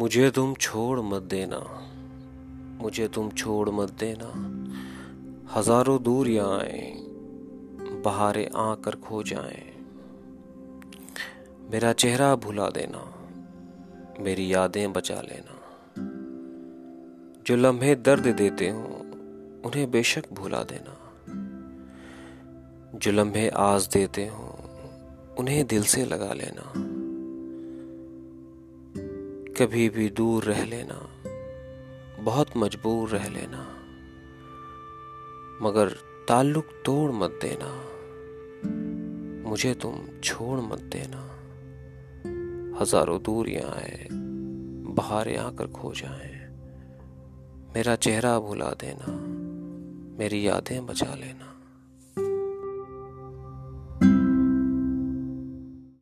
मुझे तुम छोड़ मत देना। मुझे तुम छोड़ मत देना। हज़ारों दूर आए, बहारे आकर खो जाए। मेरा चेहरा भुला देना, मेरी यादें बचा लेना। जो लम्हे दर्द देते हो, उन्हें बेशक भुला देना। जो लम्हे आज देते हो, उन्हें दिल से लगा लेना। कभी भी दूर रह लेना, बहुत मजबूर रह लेना, मगर ताल्लुक तोड़ मत देना, मुझे तुम छोड़ मत देना। हज़ारों दूरियाँ आए, बहारें आकर खो जाए, मेरा चेहरा भुला देना, मेरी यादें बचा लेना।